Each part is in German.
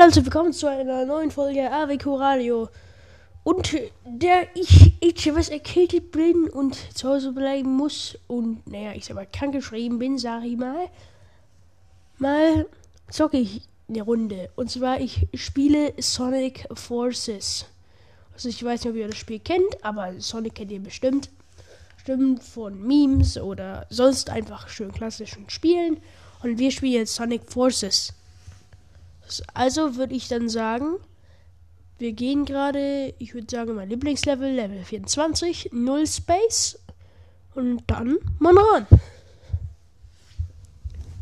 Hallo und willkommen zu einer neuen Folge AWQ Radio. Und der ich etwas erkältet bin und zu Hause bleiben muss und, naja, ich sag mal, krank geschrieben bin, sag ich mal, mal zocke ich eine Runde. Und zwar, ich spiele Sonic Forces. Also ich weiß nicht, ob ihr das Spiel kennt, aber Sonic kennt ihr bestimmt. Bestimmt von Memes oder sonst einfach schön klassischen Spielen. Und wir spielen jetzt Sonic Forces. Also würde ich dann sagen, wir gehen gerade, ich würde sagen, mein Lieblingslevel, Level 24, Null Space. Und dann mal ran.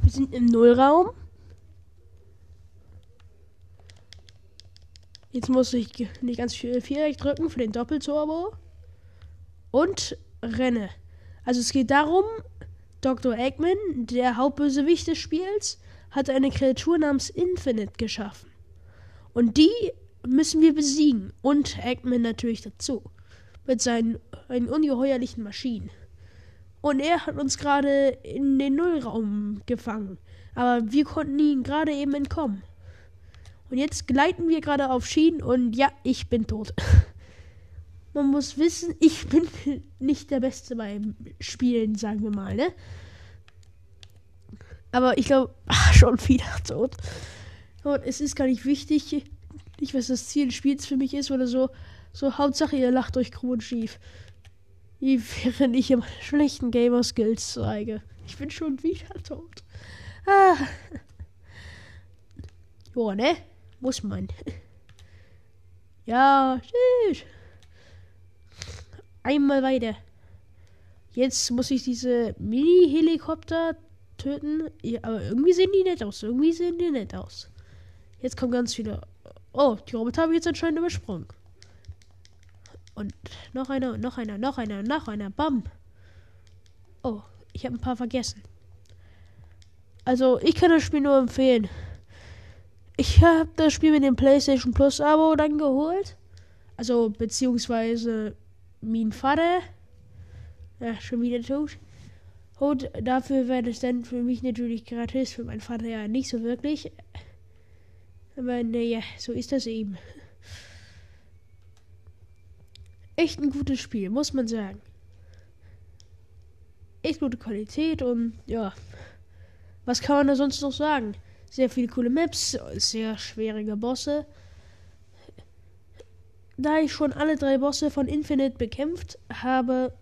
Wir sind im Nullraum. Jetzt muss ich nicht ganz viel Viereck drücken für den Doppelturbo. Und renne. Also es geht darum, Dr. Eggman, der Hauptbösewicht des Spiels, hat eine Kreatur namens Infinite geschaffen. Und die müssen wir besiegen. Und Eggman natürlich dazu. Mit seinen, ungeheuerlichen Maschinen. Und er hat uns gerade in den Nullraum gefangen. Aber wir konnten ihn gerade eben entkommen. Und jetzt gleiten wir gerade auf Schienen und ja, ich bin tot. Man muss wissen, ich bin nicht der Beste beim Spielen, sagen wir mal, ne? Aber ich glaube, schon wieder tot. Und es ist gar nicht wichtig, nicht was das Ziel des Spiels für mich ist oder so. So, Hauptsache, ihr lacht euch krumm und schief. Wie während ich immer schlechten Gamer-Skills zeige. Ich bin schon wieder tot. Ah. Joa, ne? Muss man. Ja, tschüss. Einmal weiter. Jetzt muss ich diese Mini-Helikopter töten. Ja, aber irgendwie sehen die nett aus. Irgendwie sehen die nett aus. Jetzt kommen ganz viele. Oh, die Roboter habe ich jetzt anscheinend übersprungen. Und noch einer, noch einer, noch einer, noch einer. Bam. Oh, ich habe ein paar vergessen. Also, ich kann das Spiel nur empfehlen. Ich habe das Spiel mit dem PlayStation Plus Abo dann geholt. Also, beziehungsweise mein Vater. Ja, schon wieder tot. Und dafür wäre es dann für mich natürlich gratis, für meinen Vater ja nicht so wirklich. Aber naja, so ist das eben. Echt ein gutes Spiel, muss man sagen. Echt gute Qualität und ja. Was kann man da sonst noch sagen? Sehr viele coole Maps, sehr schwierige Bosse. Da ich schon alle drei Bosse von Infinite bekämpft habe,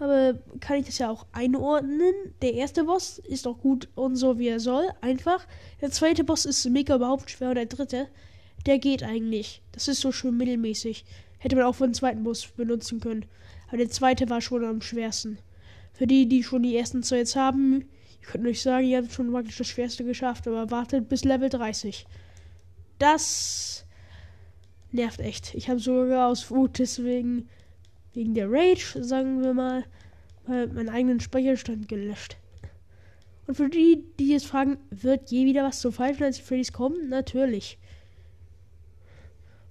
aber kann ich das ja auch einordnen. Der erste Boss ist auch gut und so wie er soll, einfach. Der zweite Boss ist mega überhaupt schwer und der dritte, der geht eigentlich. Das ist so schön mittelmäßig. Hätte man auch für den zweiten Boss benutzen können. Aber der zweite war schon am schwersten. Für die, die schon die ersten zwei jetzt haben, ich könnte euch sagen, ihr habt schon wirklich das Schwerste geschafft, aber wartet bis Level 30. Das nervt echt. Ich habe sogar aus Wut deswegen wegen der Rage, sagen wir mal, meinen eigenen Speicherstand gelöscht. Und für die, die jetzt fragen, wird je wieder was zu Five Nights at Freddy's kommen? Natürlich.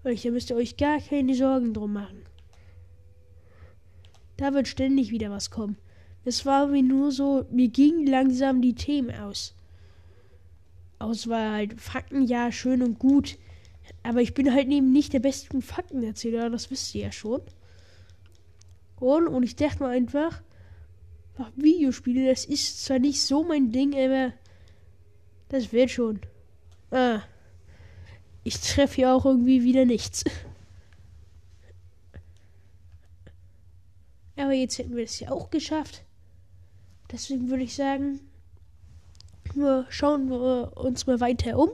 Und hier müsst ihr euch gar keine Sorgen drum machen. Da wird ständig wieder was kommen. Es war mir nur so, mir gingen langsam die Themen aus. Aus war halt Fakten, ja, schön und gut. Aber ich bin halt eben nicht der beste Faktenerzähler, das wisst ihr ja schon. Und, und ich dachte mal einfach, ach, Videospiele, das ist zwar nicht so mein Ding, aber das wird schon. Ah, ich treffe hier auch irgendwie wieder nichts. Aber jetzt hätten wir das ja auch geschafft. Deswegen würde ich sagen, wir schauen wir uns mal weiter um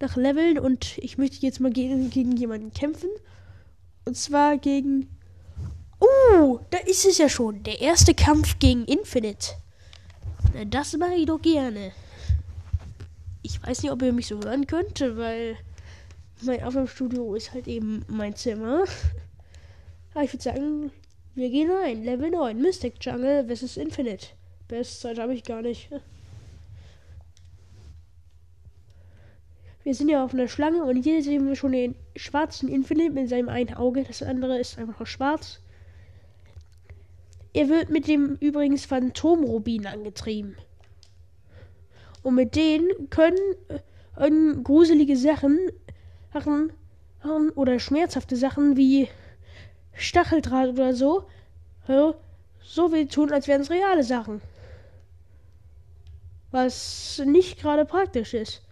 nach Leveln und ich möchte jetzt mal gegen, gegen jemanden kämpfen. Und zwar gegen Da ist es ja schon. Der erste Kampf gegen Infinite. Das mache ich doch gerne. Ich weiß nicht, ob ihr mich so hören könnt, weil mein Aufnahmestudio ist halt eben mein Zimmer. Aber ich würde sagen, wir gehen rein. Level 9, Mystic Jungle vs. Infinite. Bestzeit habe ich gar nicht. Wir sind ja auf einer Schlange und hier sehen wir schon den schwarzen Infinite mit seinem einen Auge. Das andere ist einfach schwarz. Er wird mit dem übrigens Phantomrubin angetrieben. Und mit denen können, ähm, gruselige Sachen, Sachen, oder schmerzhafte Sachen wie Stacheldraht oder so, so wie tun, als wären es reale Sachen. Was nicht gerade praktisch ist.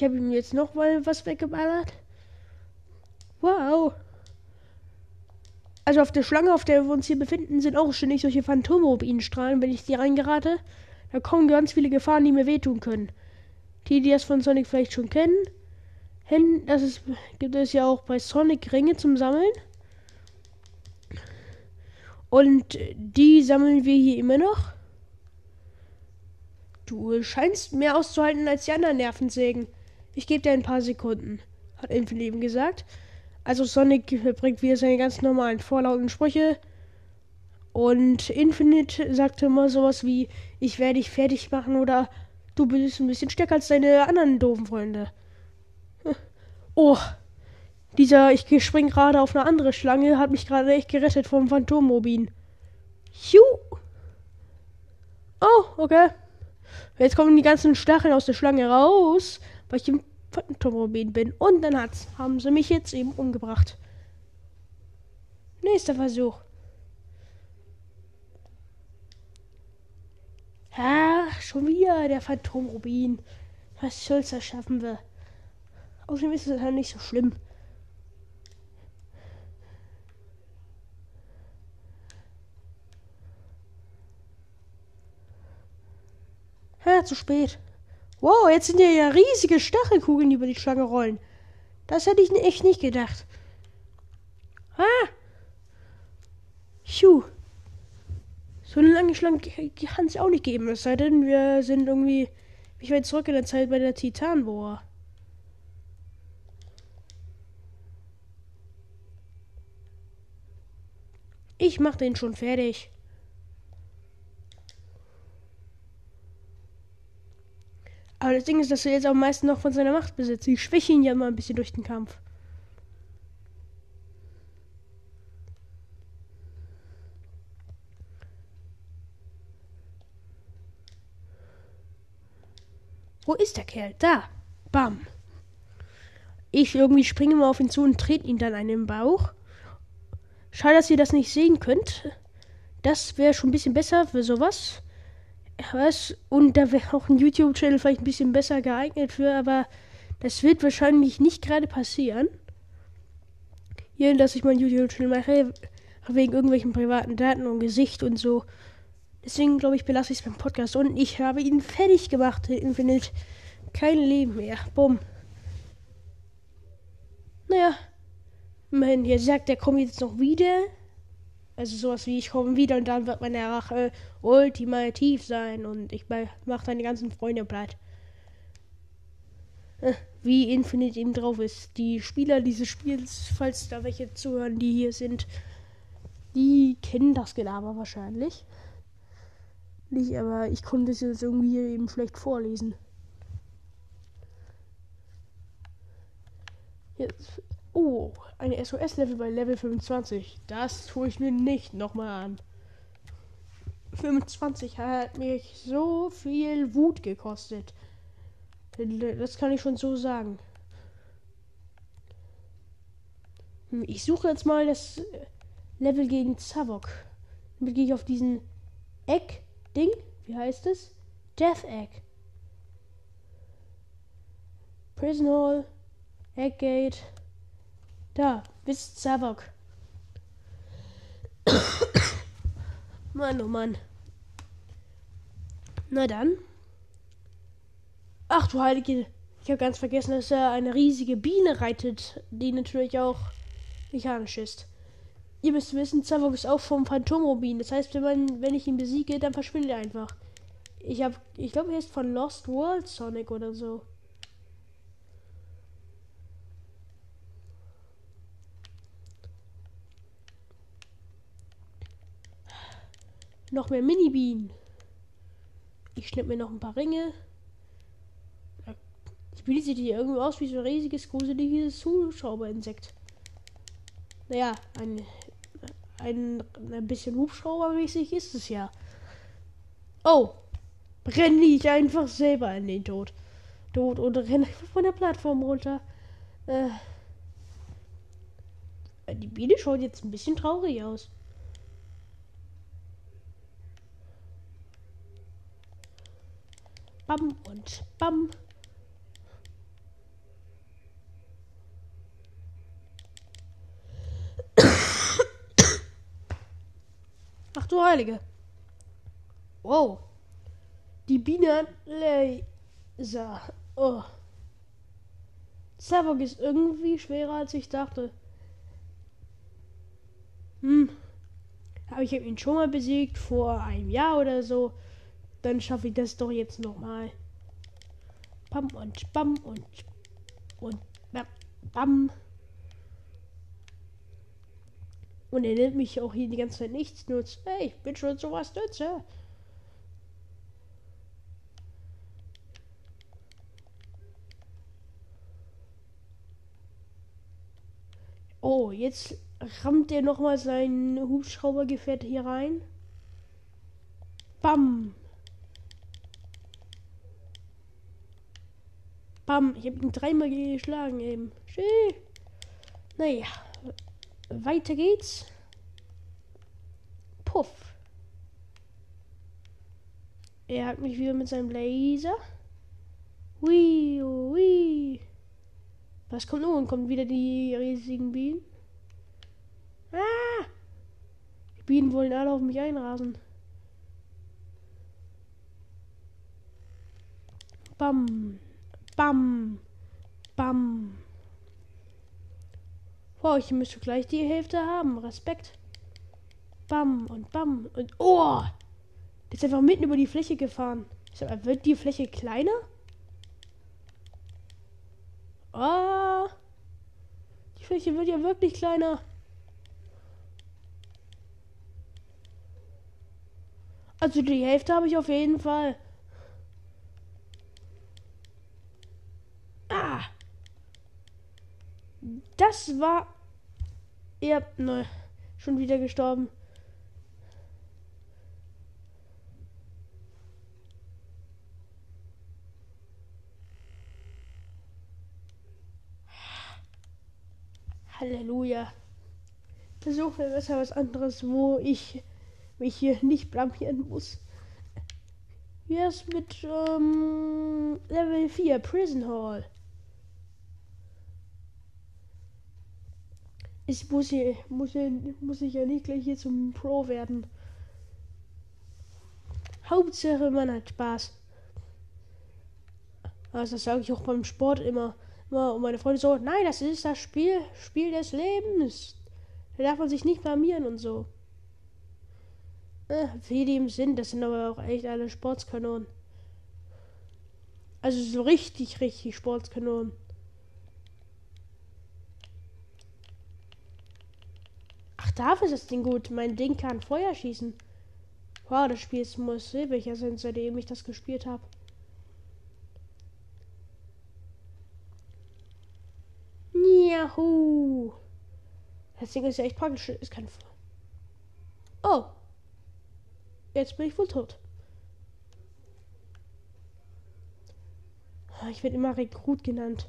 Ich habe ihm jetzt noch mal was weggeballert. Wow. Also auf der Schlange, auf der wir uns hier befinden, sind auch ständig solche Phantomrubinstrahlen. Wenn ich die reingerate, da kommen ganz viele Gefahren, die mir wehtun können. Die, die das von Sonic vielleicht schon kennen, das ist, gibt es ja auch bei Sonic Ringe zum Sammeln. Und die sammeln wir hier immer noch. Du scheinst mehr auszuhalten als die anderen Nervensägen. Ich gebe dir ein paar Sekunden, hat Infinite eben gesagt. Also Sonic bringt wieder seine ganz normalen vorlauten Sprüche. Und Infinite sagte immer sowas wie, ich werde dich fertig machen oder du bist ein bisschen stärker als deine anderen doofen Freunde. Oh, dieser, ich spring gerade auf eine andere Schlange, hat mich gerade echt gerettet vom Phantommobin. Hiu. Oh, okay. Jetzt kommen die ganzen Stacheln aus der Schlange raus weil ich im Phantomrobin bin. Und dann hat's, haben sie mich jetzt eben umgebracht. Nächster Versuch. Ach, schon wieder der Phantomrubin. Was soll's, das schaffen wir. Außerdem ist es ja nicht so schlimm. Ja, zu spät. Wow, jetzt sind ja, riesige Stachelkugeln, die über die Schlange rollen. Das hätte ich echt nicht gedacht. Ah! Phew. So eine lange Schlange kann es auch nicht geben. Es sei denn, wir sind irgendwie. Ich weit zurück in der Zeit bei der Titanbohr. Ich mach den schon fertig. Aber das Ding ist, dass er jetzt am meisten noch von seiner Macht besitzt. Ich schwäche ihn ja immer ein bisschen durch den Kampf. Wo ist der Kerl? Da. Bam. Ich irgendwie springe mal auf ihn zu und trete ihn dann einen im Bauch. Schade, dass ihr das nicht sehen könnt. Das wäre schon ein bisschen besser für sowas was? Und da wäre auch ein YouTube-Channel vielleicht ein bisschen besser geeignet für, aber das wird wahrscheinlich nicht gerade passieren. Hier, dass ich meinen YouTube-Channel mache, wegen irgendwelchen privaten Daten und Gesicht und so. Deswegen glaube ich, belasse ich es beim Podcast. Und ich habe ihn fertig gemacht, Infinite. Kein Leben mehr. Bumm. Naja. Immerhin, hier sagt, der kommt jetzt noch wieder. Also sowas wie, ich komme wieder und dann wird meine Rache ultimativ sein und ich mache deine ganzen Freunde platt. Äh, wie Infinite eben drauf ist. Die Spieler dieses Spiels, falls da welche zuhören, die hier sind, die kennen das Gelaber wahrscheinlich. Nicht, aber ich konnte es jetzt irgendwie eben schlecht vorlesen. Jetzt Oh, eine SOS-Level bei Level 25. Das tue ich mir nicht nochmal an. 25 hat mich so viel Wut gekostet. Das kann ich schon so sagen. Hm, ich suche jetzt mal das Level gegen Zavok. Damit gehe ich auf diesen Egg-Ding. Wie heißt es? Death Egg. Prison Hall. Egg Gate. Da, bis Zavok. Mann, oh Mann. Na dann. Ach du Heilige. Ich habe ganz vergessen, dass er eine riesige Biene reitet, die natürlich auch mechanisch ist. Ihr müsst wissen, Zavok ist auch vom Phantomrobin. Das heißt, wenn, man, wenn ich ihn besiege, dann verschwindet er einfach. Ich habe, ich glaube, er ist von Lost World Sonic oder so. Noch mehr Mini-Bienen. Ich schnipp mir noch ein paar Ringe. Ich Wie sieht hier irgendwie aus wie so ein riesiges, gruseliges Zuschauerinsekt. Naja, ein, ein, ein bisschen Hubschraubermäßig ist es ja. Oh, renne ich einfach selber in den Tod. Tod und renne von der Plattform runter. Äh, die Biene schaut jetzt ein bisschen traurig aus. Bam und Bam. Ach du Heilige. Wow. Die Biene Laser. Oh. Savok ist irgendwie schwerer als ich dachte. Hm. Aber ich habe ihn schon mal besiegt vor einem Jahr oder so. Dann schaffe ich das doch jetzt nochmal. Bam und bam und und bam. bam. Und er nennt mich auch hier die ganze Zeit nichts nutzt. Hey, ich bin schon sowas nütze. Oh, jetzt rammt er nochmal sein Hubschraubergefährt hier rein. Bam. Bam. Ich habe ihn dreimal geschlagen eben. Schön. Naja. Weiter geht's. Puff. Er hat mich wieder mit seinem Laser. Hui, hui. Was kommt nun? Kommt wieder die riesigen Bienen? Ah! Die Bienen wollen alle auf mich einrasen. Bam. Bam. Bam. Wow, ich müsste gleich die Hälfte haben. Respekt. Bam und bam und oh! Der ist einfach mitten über die Fläche gefahren. Wird die Fläche kleiner? Ah. Die Fläche wird ja wirklich kleiner. Also die Hälfte habe ich auf jeden Fall. Ah. Das war. Ja, ne. Schon wieder gestorben. Halleluja. Versuchen wir besser was anderes, wo ich mich hier nicht blamieren muss. Hier ist mit ähm, Level 4 Prison Hall. Ich muss hier, muss hier, muss ich ja nicht gleich hier zum Pro werden. Hauptsache man hat Spaß. Also das sage ich auch beim Sport immer. Und meine Freunde so, nein, das ist das Spiel, Spiel des Lebens. Da darf man sich nicht blamieren und so. Äh, wie im Sinn, das sind aber auch echt alle Sportskanonen. Also so richtig, richtig Sportskanonen. Ach, dafür ist das Ding gut. Mein Ding kann Feuer schießen. Wow, das Spiel muss silbriger sein, seitdem ich das gespielt habe. Yahoo! Das Ding ist ja echt praktisch. Ist kein. Oh! Jetzt bin ich wohl tot. Ah, ich werde immer Rekrut genannt.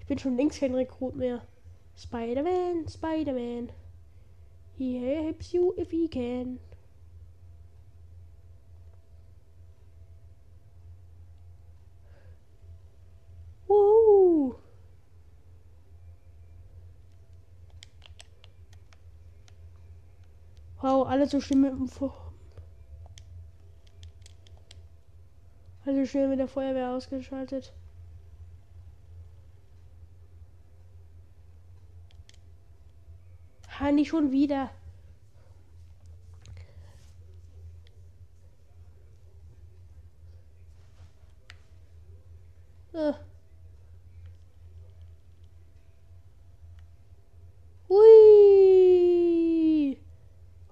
Ich bin schon längst kein Rekrut mehr. Spider-Man, Spider-Man. He helps you if he can. Wow, alle so schön mit dem Fu Alle schön mit der Feuerwehr ausgeschaltet. Ha, nicht schon wieder. Uh.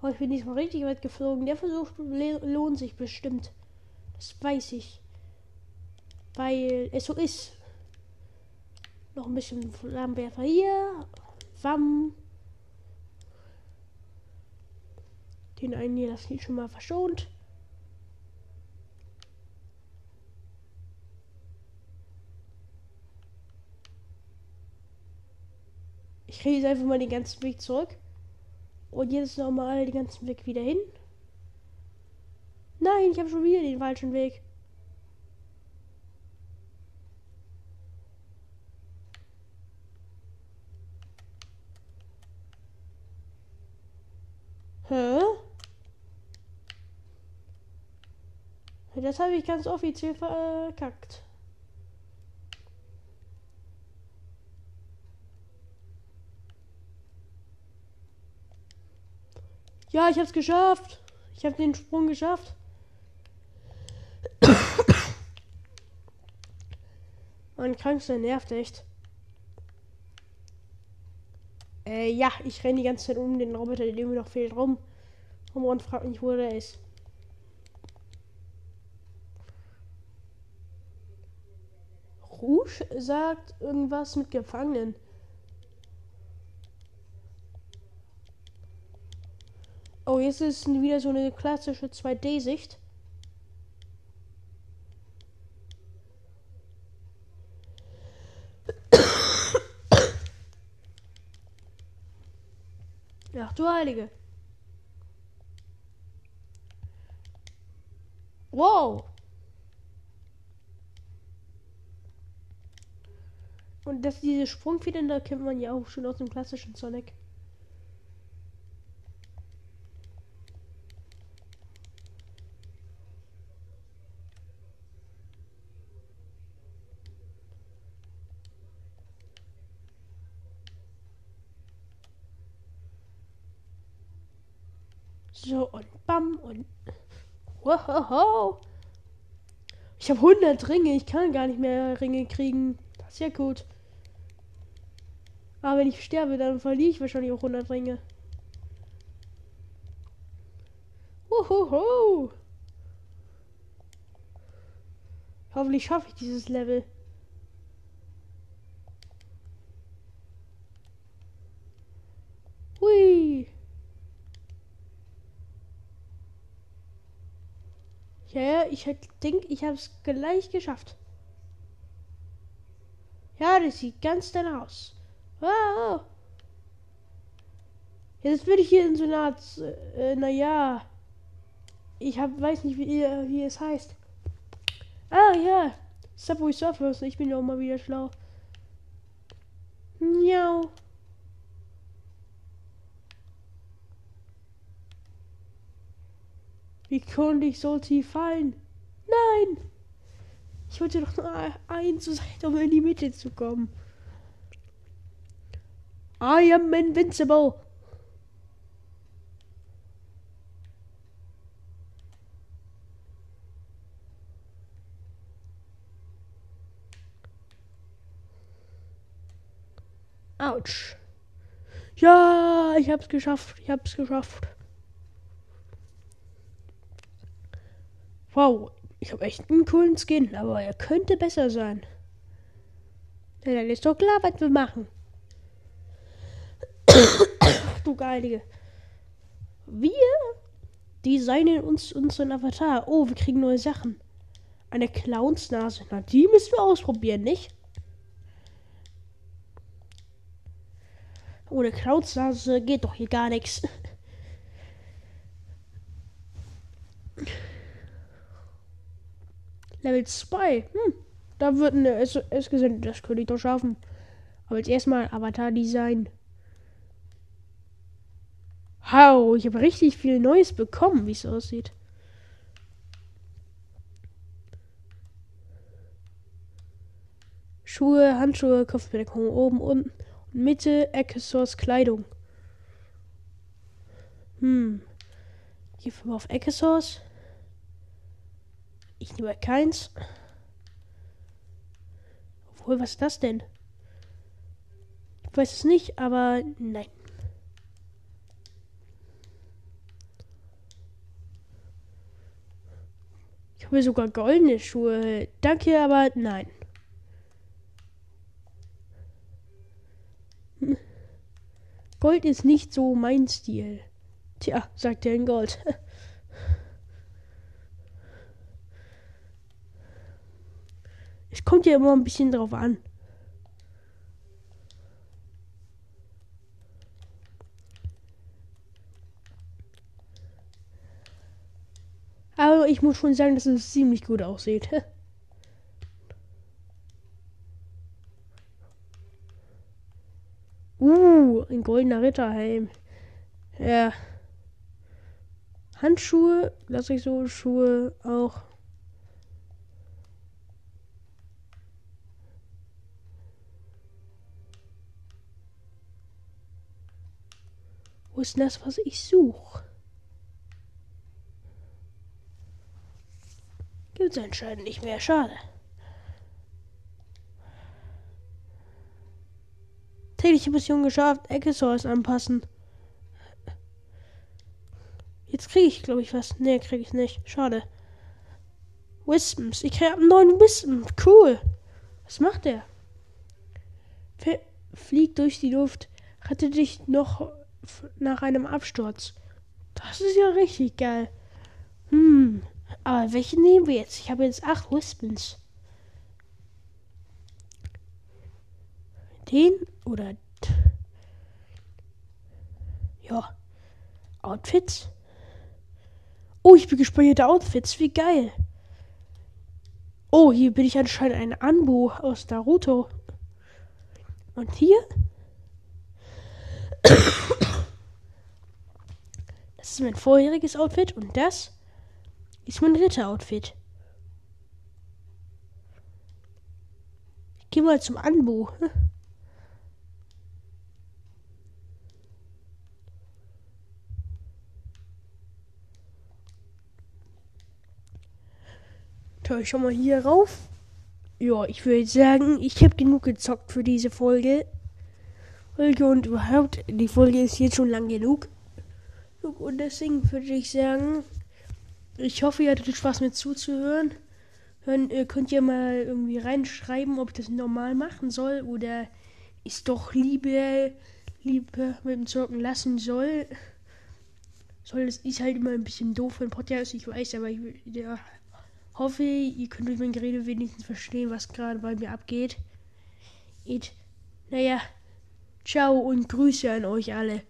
Oh, ich bin diesmal richtig weit geflogen. Der Versuch lohnt sich bestimmt. Das weiß ich. Weil es so ist. Noch ein bisschen Flammenwerfer hier. Wamm. Den einen hier lassen die schon mal verschont. Ich kriege jetzt einfach mal den ganzen Weg zurück. Und jetzt nochmal den ganzen Weg wieder hin. Nein, ich habe schon wieder den falschen Weg. Hä? Das habe ich ganz offiziell verkackt. Ja, ich habe es geschafft. Ich habe den Sprung geschafft. Mein Krankster nervt echt. Äh, ja, ich renne die ganze Zeit um den Roboter, der mir noch fehlt, rum. Und fragt mich, wo der ist. Rouge sagt irgendwas mit Gefangenen. Oh, jetzt ist wieder so eine klassische 2D-Sicht. Ach du Heilige. Wow. Und dass diese Sprungfedern, da kennt man ja auch schon aus dem klassischen Sonic. So, und bam, und. Wow. Ich habe 100 Ringe. Ich kann gar nicht mehr Ringe kriegen. Ja gut. Aber wenn ich sterbe, dann verliere ich wahrscheinlich auch 100 Ringe. Uhuhu. Hoffentlich schaffe ich dieses Level. Hui. Ja, ich denke, ich habe es gleich geschafft. Ja, das sieht ganz danach aus. Wow. Jetzt würde ich hier in so einer Art, äh, naja, ich hab, weiß nicht, wie, wie es heißt. Ah, ja, Subway Surfers, ich bin ja auch mal wieder schlau. Miau. Wie konnte ich so tief fallen? Nein! Ich wollte doch nur ein zur Seite, um in die Mitte zu kommen. I am invincible. Autsch. Ja, ich hab's geschafft. Ich hab's geschafft. Wow, ich habe echt einen coolen Skin, aber er könnte besser sein. Ja, dann ist doch klar, was wir machen. du Geilige. Wir designen uns unseren Avatar. Oh, wir kriegen neue Sachen. Eine Clownsnase. Na, die müssen wir ausprobieren, nicht? Ohne Clownsnase geht doch hier gar nichts. Level 2. Hm, da wird eine S gesendet. Das könnte ich doch schaffen. Aber jetzt erstmal Avatar-Design. Wow, ich habe richtig viel Neues bekommen, wie es aussieht. Schuhe, Handschuhe, Kopfbedeckung oben, unten und Mitte, Eckesors Kleidung. Hm. Hier auf Eckesors. Ich nehme keins. Obwohl, was ist das denn? Ich weiß es nicht, aber nein. Ich habe sogar goldene Schuhe. Danke, aber nein. Hm. Gold ist nicht so mein Stil. Tja, sagt er in Gold. Es kommt ja immer ein bisschen drauf an. Aber ich muss schon sagen, dass es ziemlich gut aussieht. Uh, ein goldener Ritterhelm. Ja. Handschuhe, lasse ich so, Schuhe auch. Wo ist denn das, was ich suche? Gibt es anscheinend nicht mehr. Schade. Tägliche Mission geschafft. Echosaurus anpassen. Jetzt kriege ich, glaube ich, was. Ne, kriege ich nicht. Schade. Wisps. Ich kriege einen neuen Wisp. Cool. Was macht der? Fliegt durch die Luft. Rette dich noch nach einem Absturz. Das ist ja richtig geil. Hm. Aber welche nehmen wir jetzt? Ich habe jetzt acht Wispens. Den oder ja Outfits. Oh, ich bin gespeicherte Outfits. Wie geil. Oh, hier bin ich anscheinend ein Anbu aus Naruto. Und hier? Ist mein vorheriges Outfit und das ist mein Ritter-Outfit. Ich gehe mal zum Anbu. Toll, schau mal hier rauf. Ja, ich würde sagen, ich habe genug gezockt für diese Folge. Folge und überhaupt, die Folge ist jetzt schon lang genug. Und deswegen würde ich sagen, ich hoffe, ihr hattet Spaß mit zuzuhören. Hören, äh, könnt ihr mal irgendwie reinschreiben, ob ich das normal machen soll oder ich doch Liebe, Liebe mit dem Zocken lassen soll. Soll es ist halt immer ein bisschen doof für ein Podcast, ich weiß, aber ich ja, hoffe, ihr könnt durch mein Gerede wenigstens verstehen, was gerade bei mir abgeht. Und, naja, ciao und Grüße an euch alle.